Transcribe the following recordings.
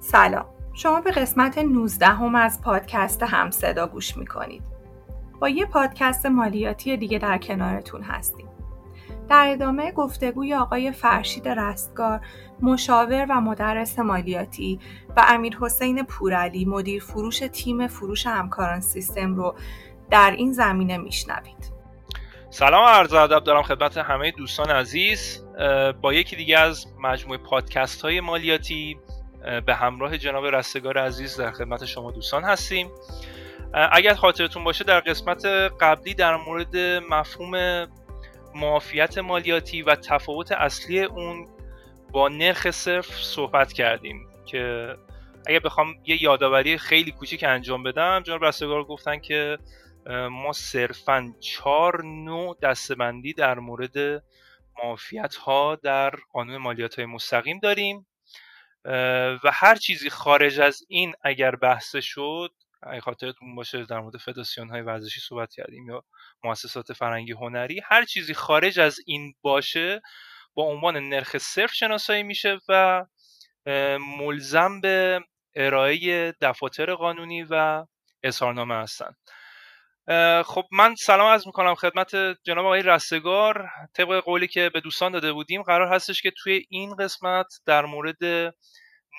سلام. شما به قسمت 19 هم از پادکست همصدا گوش می‌کنید. با یه پادکست مالیاتی دیگه در کنارتون هستیم. در ادامه گفتگوی آقای فرشید رستگار مشاور و مدرس مالیاتی و امیر حسین پورعلی مدیر فروش تیم فروش همکاران سیستم رو در این زمینه میشنوید. سلام عرض ادب دارم خدمت همه دوستان عزیز. با یکی دیگه از مجموعه پادکست های مالیاتی به همراه جناب رستگار عزیز در خدمت شما دوستان هستیم. اگر خاطرتون باشه در قسمت قبلی در مورد مفهوم معافیت مالیاتی و تفاوت اصلی اون با نرخ صرف صحبت کردیم که اگر بخوام یه یادآوری خیلی کوچیک انجام بدم جناب رستگار گفتن که ما صرفا چهار نوع دستبندی در مورد معافیت ها در قانون مالیات های مستقیم داریم. و هر چیزی خارج از این اگر بحث شد اگه خاطرتون باشه در مورد فدراسیون های ورزشی صحبت کردیم یا مؤسسات فرنگی هنری هر چیزی خارج از این باشه با عنوان نرخ صرف شناسایی میشه و ملزم به ارائه دفاتر قانونی و اظهارنامه هستند خب من سلام از می‌کنم خدمت جناب آقای رستگار. طبق قولی که به دوستان داده بودیم قرار هستش که توی این قسمت در مورد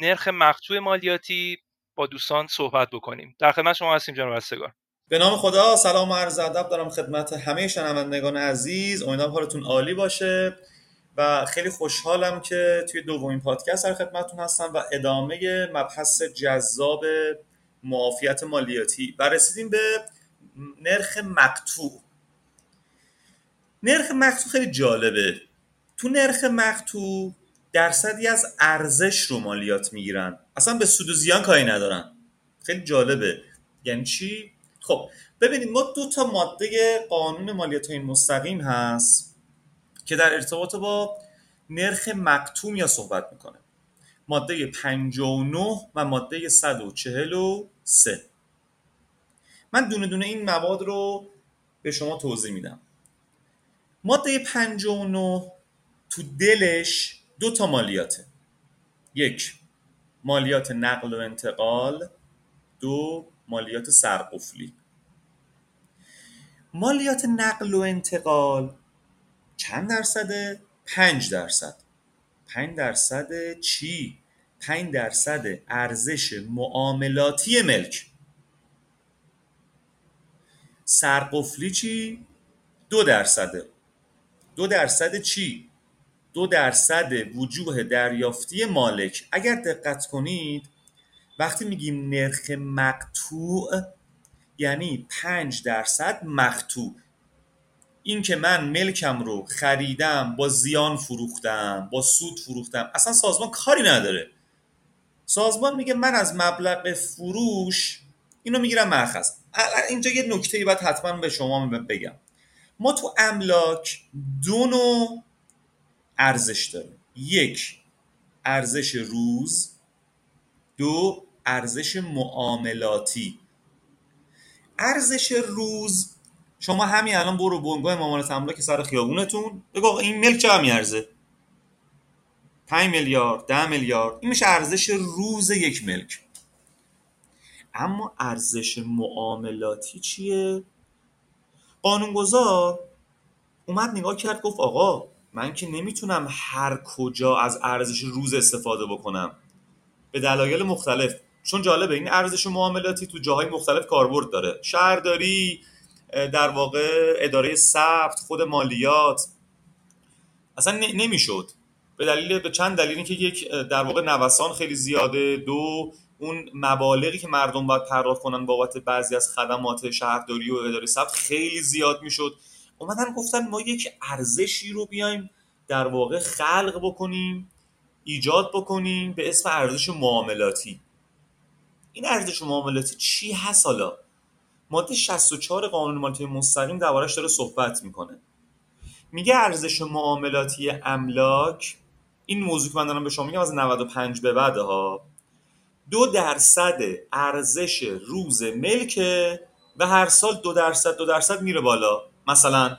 نرخ مقطوع مالیاتی با دوستان صحبت بکنیم. در خدمت شما هستیم جناب رستگار. به نام خدا سلام و عرض ادب دارم خدمت همه شنوندگان عزیز. امیدوارم حالتون عالی باشه و خیلی خوشحالم که توی دومین پادکست در خدمتتون هستم و ادامه مبحث جذاب معافیت مالیاتی. و رسیدیم به نرخ مقطوع. نرخ مقطوع خیلی جالبه. تو نرخ مقطوع درصدی از ارزش رو مالیات می‌گیرن. اصلا به سود و زیان کاری ندارن. خیلی جالبه. یعنی چی؟ خب ببینید ما دو تا ماده قانون مالیات های مستقیم هست که در ارتباط با نرخ مقطوع یا صحبت می‌کنه. ماده 59 و ماده 143 من دونه دونه این مواد رو به شما توضیح میدم. ماده 59 تو دلش دو تا مالیاته. یک مالیات نقل و انتقال. دو مالیات سرقفلی. مالیات نقل و انتقال چند درصده؟ پنج درصد. پنج درصد چی؟ پنج درصد ارزش معاملاتی ملک. سرقفلی چی؟ دو درصده. دو درصد چی؟ دو درصد وجوه دریافتی مالک. اگر دقت کنید وقتی میگیم نرخ مقطوع یعنی پنج درصد مقطوع. این که من ملکم رو خریدم با زیان فروختم با سود فروختم اصلا سازمان کاری نداره. سازمان میگه من از مبلغ فروش اینو می‌گیرم مرخص. اینجا یه نکته ای باید حتما به شما بگم. ما تو املاک دو نوع ارزش داریم. یک ارزش روز. دو ارزش معاملاتی. ارزش روز شما همین الان برو بنگاه معاملات املاک سر خیابونتون بگو این ملک چه میارزه؟ 5 میلیارد 10 میلیارد این میشه ارزش روز یک ملک. اما ارزش معاملاتی چیه؟ قانونگذار اومد نگاه کرد گفت آقا من که نمی‌تونم هر کجا از ارزش روز استفاده بکنم. به دلایل مختلف. چون جالبه این ارزش معاملاتی تو جاهای مختلف کاربرد داره. شهرداری در واقع اداره ثبت خود مالیات. اصلا نمی‌شد. به دلیل به چند دلیل که یک در واقع نوسان خیلی زیاده. دو اون مبالغی که مردم باید پرداخت کنن بابت بعضی از خدمات شهرداری و اداره ثبت خیلی زیاد می‌شد. اومدن گفتن ما یک ارزشی رو بیایم در واقع خلق بکنیم ایجاد بکنیم به اسم ارزش معاملاتی. این ارزش معاملاتی چی هست حالا؟ ماده 64 قانون مالیاتی مستقیم دربارش داره صحبت می‌کنه. میگه ارزش معاملاتی املاک این موضوع که من دارم به شما میگم از 95 به بعد ها. دو درصد ارزش روز ملکه و هر سال دو درصد دو درصد میره بالا. مثلا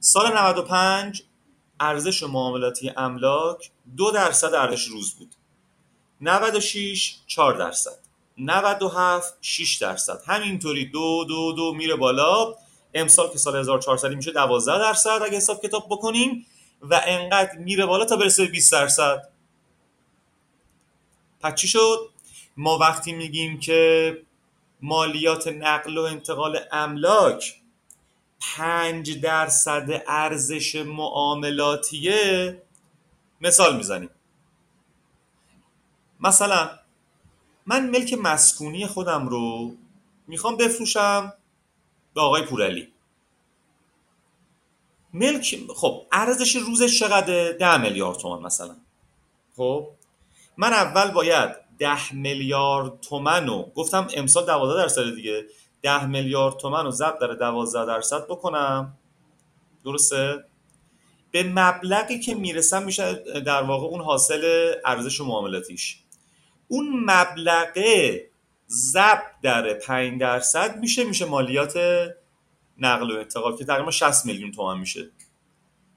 سال 95 ارزش معاملاتی املاک دو درصد ارزش روز بود. 96 4 درصد. 97 6 درصد. همینطوری دو دو دو میره بالا. امسال که سال 1400 میشه 12 درصد اگه حساب کتاب بکنیم و انقدر میره بالا تا برسه 20 درصد. پس چی شد؟ ما وقتی میگیم که مالیات نقل و انتقال املاک پنج درصد ارزش معاملاتیه مثال می‌زنیم. مثلا من ملک مسکونی خودم رو می‌خوام بفروشم به آقای پورعلی. ملک خب ارزش روزش چقدره؟ ده میلیارد تومان مثلا. خب من اول باید ده میلیارد تومن رو. گفتم امسال دوازده درصد دیگه. ده میلیارد تومن رو ضرب در دوازده درصد بکنم. درسته؟ به مبلغی که می‌رسم میشه در واقع اون حاصل ارزش و معاملاتیش. اون مبلغه ضرب در 5 درصد میشه میشه مالیات نقل و انتقال که تقریبا 60 میلیون تومن میشه.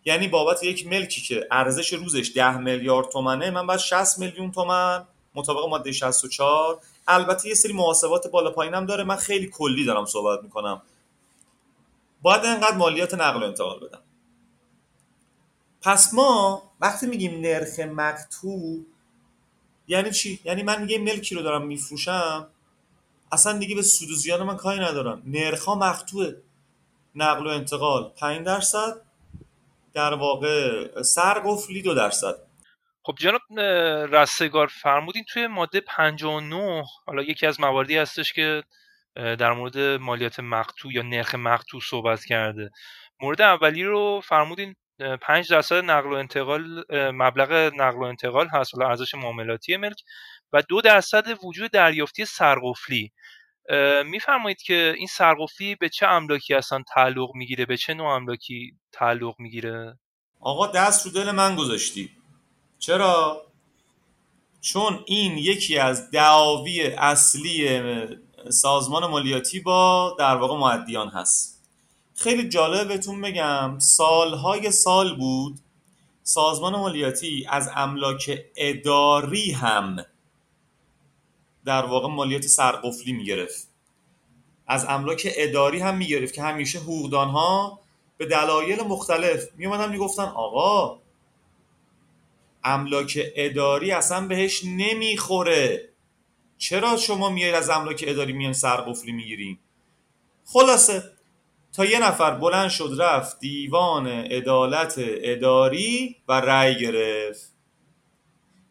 یعنی بابت یک ملکی که ارزش روزش 10 میلیارد تومنه من باید 60 میلیون تومن مطابق ماده 64 البته یه سری محاسبات بالا پایینم داره. من خیلی کلی دارم صحبت می‌کنم. باید انقدر مالیات نقل و انتقال بدم. پس ما وقتی میگیم نرخ مقطوع یعنی چی؟ یعنی من یه ملکی رو دارم میفروشم. اصلا دیگه به سود و زیان من کاری ندارم. نرخ مقطوعه نقل و انتقال 5 درصد. در واقع سرقفلی دو درصد. خب جناب رستگار فرمودین توی ماده 59 حالا یکی از مواردی هستش که در مورد مالیات مقتو یا نرخ مقتو صحبت کرده. مورد اولی رو فرمودین 5 درصد نقل و انتقال مبلغ نقل و انتقال هست حالا ارزش معاملاتی ملک و دو درصد وجود دریافتی سرقفلی. میفرمایید که این سرقفلی به چه املاکی اصلا تعلق می‌گیره؟ به چه نوع املاکی تعلق می‌گیره؟ آقا دست رو دل من گذاشتی. چرا؟ چون این یکی از دعاوی اصلی سازمان مالیاتی با در واقع معدیان هست. خیلی جالب بهتون بگم سالهای سال بود سازمان مالیاتی از املاک اداری هم در واقع مالیات سرقفلی می‌گرفت. از املاک اداری هم می‌گرفت که همیشه حقوقدان ها به دلایل مختلف میومدن می‌گفتن آقا املاک اداری اصلا بهش نمی‌خوره. چرا شما میایید از املاک اداری میان سرقفلی می‌گیریم خلاصه تا یه نفر بلند شد رفت دیوان عدالت اداری و رأی گرفت.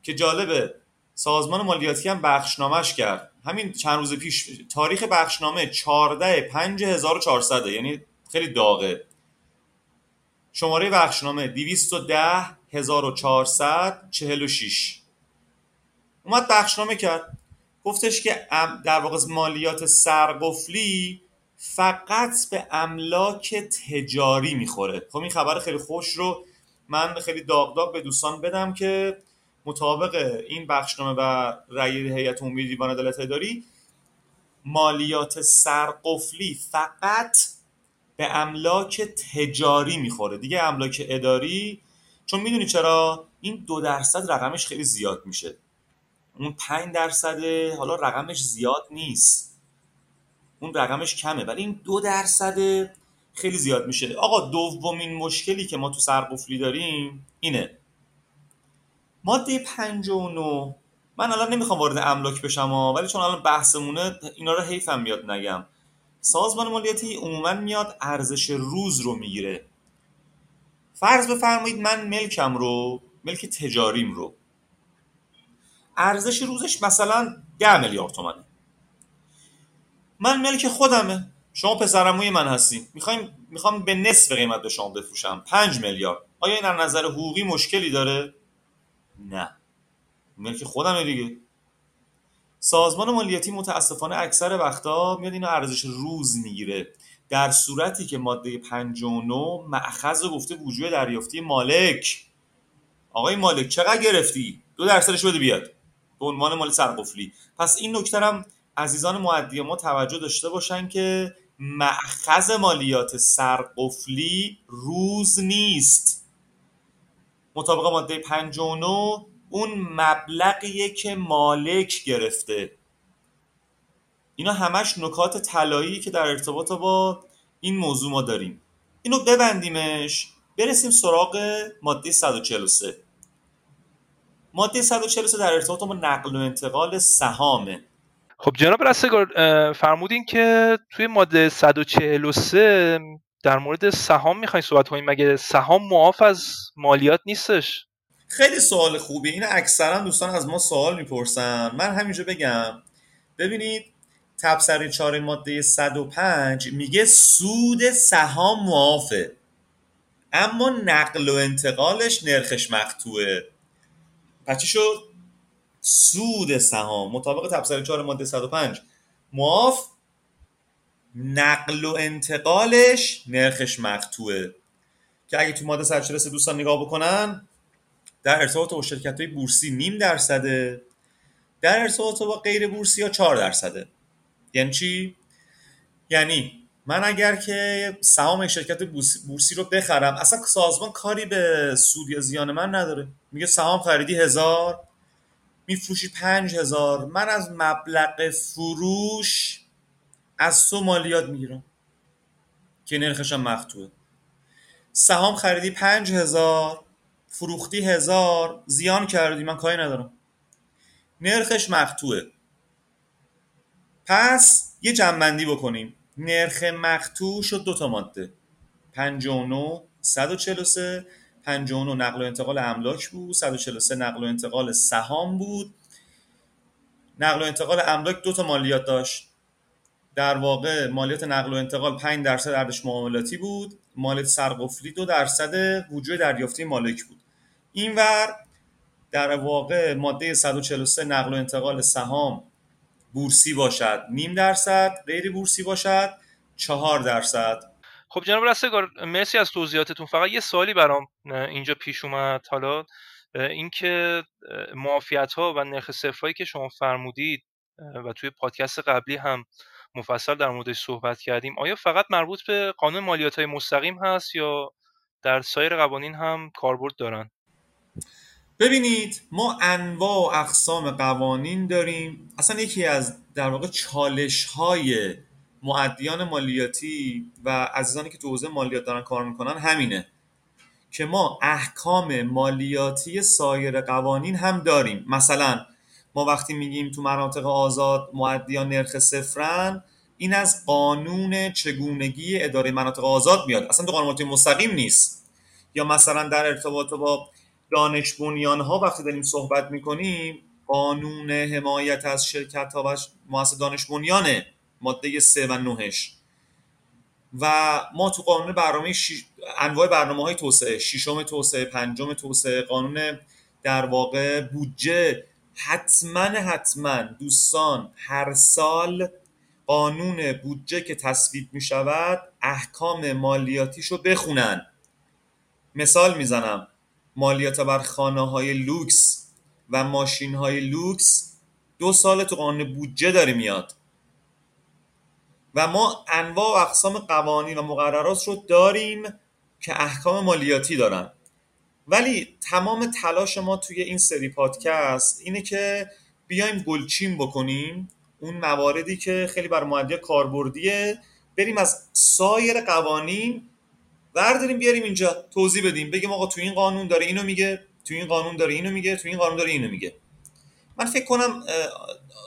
که جالبه سازمان مالیاتی هم بخشنامش کرد. همین چند روز پیش تاریخ بخشنامه 14 5400 یعنی خیلی داغه. شماره بخشنامه 210 1446 اومد بخشنامه کرد. گفتش که در واقع مالیات سرقفلی فقط به املاک تجاری می‌خوره. خب این خبر خیلی خوش رو من خیلی داغ داغ به دوستان بدم که مطابق این بخشنامه و رأی هیئت عمومی دیوان عدالت اداری مالیات سرقفلی فقط به املاک تجاری می‌خوره. دیگه املاک اداری چون می‌دونی چرا؟ این دو درصد رقمش خیلی زیاد میشه. اون پنج درصد حالا رقمش زیاد نیست. اون رقمش کمه ولی این دو درصد خیلی زیاد میشه. آقا دومین مشکلی که ما تو سرقفلی داریم اینه. ماده 59 من الان نمی‌خوام وارد املاک بشم ولی چون الان بحثمونه اینا رو حیفم میاد نگم. سازمان مالیاتی عموما میاد ارزش روز رو می‌گیره. فرض بفرمایید من ملکم رو ملک تجاریم رو. ارزش روزش مثلا 10 میلیارد تومنه. من ملک خودمه. شما پسرموی من هستی می‌خوایم می‌خوام به نصف قیمت به شما بفروشم. 5 میلیارد. آیا این از نظر حقوقی مشکلی داره؟ نه. ملک خودمه دیگه. سازمان مالیاتی متاسفانه اکثر وقتا میاد اینو ارزش روز می‌گیره. در صورتی که ماده 59 مأخذ گفته وجود دریافتی مالک. آقای مالک چقدر گرفتی؟ دو درصدش بده بیاد. به عنوان مال سرقفلی. پس این نکته هم عزیزان معدی ما توجه داشته باشن که مأخذ مالیات سرقفلی روز نیست. مطابق ماده 59 اون مبلغیه که مالک گرفته. اینا همش نکات طلایی که در ارتباط با این موضوع ما داریم. اینو ببندیمش برسیم سراغ ماده 143 ماده 143 در ارتباط با نقل و انتقال سهامه. خب جناب رستگار فرمودین که توی ماده 143 در مورد سهام می‌خواین صحبت کنیم. مگه سهام معاف از مالیات نیستش؟ خیلی سوال خوبی این اکثرا دوستان از ما سوال می‌پرسن. من همینجا بگم. ببینید تبصره چهار ماده 105 میگه سود سهام معافه اما نقل و انتقالش نرخش مقتوعه پس چی شد؟ سود سهام مطابق تبصره 4 ماده 105 معاف نقل و انتقالش نرخش مقتوعه که اگه تو ماده 143 دوستان نگاه بکنن در ارتباط با شرکت های بورسی نیم درصده در ارتباط با غیر بورسی ها 4 درصده. یعنی چی؟ یعنی من اگر که سهام شرکت بورسی رو بخرم اصلا سازمان کاری به سود یا زیان من نداره. میگه سهام خریدی هزار میفروشی پنج هزار. من از مبلغ فروش از تو مالیات می‌گیرم که نرخش مختوه سهام خریدی پنج هزار فروختی هزار زیان کردی من کاری ندارم. نرخش مقتوعه پس یه جنبندی بکنیم. نرخ مقتوع شد دو تا ماده. 59 143 59 نقل و انتقال املاک بود. 143 نقل و انتقال سهام بود. نقل و انتقال املاک دو تا مالیات داشت. در واقع مالیات نقل و انتقال 5 درصد ارزش معاملاتی بود. مالیات سرقفلی دو درصد وجود دریافتی مالک بود. اینور در واقع ماده 143 نقل و انتقال سهام بورسی باشد. نیم درصد غیر بورسی باشد چهار درصد. خب جناب رستگار مرسی از توضیحاتتون. فقط یه سوالی برام اینجا پیش اومد. حالا اینکه معافیت ها و نرخ صفرهایی که شما فرمودید و توی پادکست قبلی هم مفصل در موردش صحبت کردیم آیا فقط مربوط به قانون مالیات های مستقیم هست یا در سایر قوانین هم کاربرد دارن؟ ببینید ما انواع و اقسام قوانین داریم. اصلا یکی از در واقع چالش های معدیان مالیاتی و عزیزانی که تو حوزه مالیات دارن کار می‌کنن همینه که ما احکام مالیاتی سایر قوانین هم داریم. مثلا ما وقتی میگیم تو مناطق آزاد معدیان نرخ صفرن این از قانون چگونگی اداره مناطق آزاد میاد. اصلا تو قانون مستقیم نیست. یا مثلا در ارتباط با دانش بنیان ها وقتی داریم صحبت می‌کنیم قانون حمایت از شرکت ها و مؤسسه دانش بنیانه ماده 3 و 9 و ما تو قانون برنامه شش... انواع برنامه های توسعه ششم توسعه پنجم توسعه قانون در واقع بودجه حتما حتما دوستان هر سال قانون بودجه که تصویب می شود احکام مالیاتیش رو بخونن. مثال می‌زنم. مالیات بر خانه های لوکس و ماشین های لوکس دو سال تو قانون بودجه داره میاد. و ما انواع و اقسام قوانین و مقررات رو داریم که احکام مالیاتی دارن. ولی تمام تلاش ما توی این سری پادکست اینه که بیایم گلچین بکنیم اون مواردی که خیلی برا مودی کاربردیه بریم از سایر قوانین برداریم بیاریم اینجا توضیح بدیم. بگیم آقا تو این قانون داره اینو میگه تو این قانون داره اینو میگه تو این قانون داره اینو میگه. من فکر کنم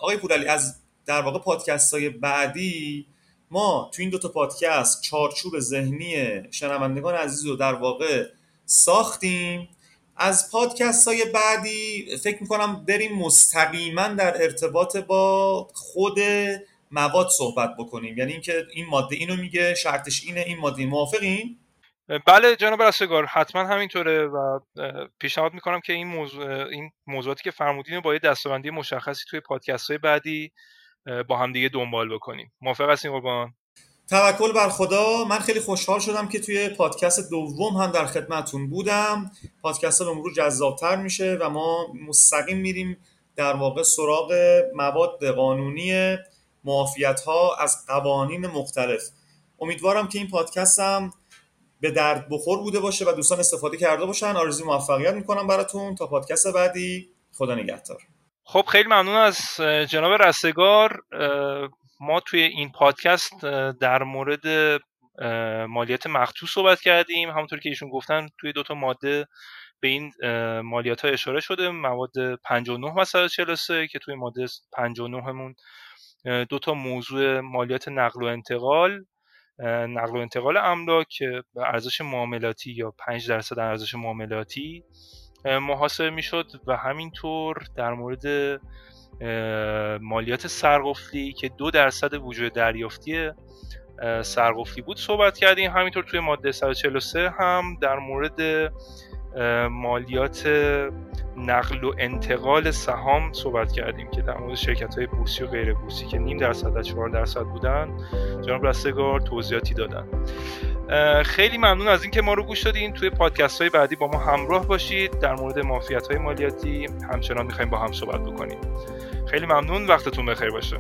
آقای پورعلی از در واقع پادکست های بعدی ما تو این دو تا پادکست چارچوب ذهنی شنوندگان عزیز رو در واقع ساختیم. از پادکست های بعدی فکر می‌کنم بریم مستقیما در ارتباط با خود مواد صحبت بکنیم. یعنی اینکه این ماده اینو میگه شرطش اینه این ماده موافقین بله جناب رستگار حتما همینطوره و پیشنهاد می‌کنم که این موضوع این موضوعاتی که فرمودین با یه دستبندی مشخصی توی پادکست های بعدی با هم دیگه دنبال بکنیم. موافق هستین قربان؟ توکل بر خدا. من خیلی خوشحال شدم که توی پادکست دوم هم در خدمتون بودم. پادکست به مرور جذابتر میشه و ما مستقیم میریم در واقع سراغ مواد قانونی معافیت ها از قوانین مختلف. امیدوارم که این پادکست هم به درد بخور بوده باشه و دوستان استفاده کرده باشن. آرزوی موفقیت می‌کنم براتون. تا پادکست بعدی. خدا نگهدار. خب خیلی ممنون از جناب رستگار. ما توی این پادکست در مورد مالیات مخصوص صحبت کردیم. همونطور که ایشون گفتن توی دوتا ماده به این مالیات ها اشاره شده. مواد 59 و 43 که توی ماده 59 همون دو تا موضوع مالیات نقل و انتقال. نقل و انتقال املاک به ارزش معاملاتی یا 5 درصد ارزش معاملاتی محاسبه می‌شد و همینطور در مورد مالیات سرقفلی که دو درصد وجود دریافتی سرقفلی بود صحبت کردیم. همینطور توی ماده 143 هم در مورد مالیات نقل و انتقال سهام صحبت کردیم که در مورد شرکت های بورسی و غیر بورسی که نیم درصد و چهار درصد بودن جناب رستگار توضیحاتی دادن. خیلی ممنون از اینکه ما رو گوش دادین. توی پادکست های بعدی با ما همراه باشید. در مورد مافیت های مالیاتی همچنان می‌خوایم با هم صحبت بکنیم. خیلی ممنون. وقتتون بخیر باشه.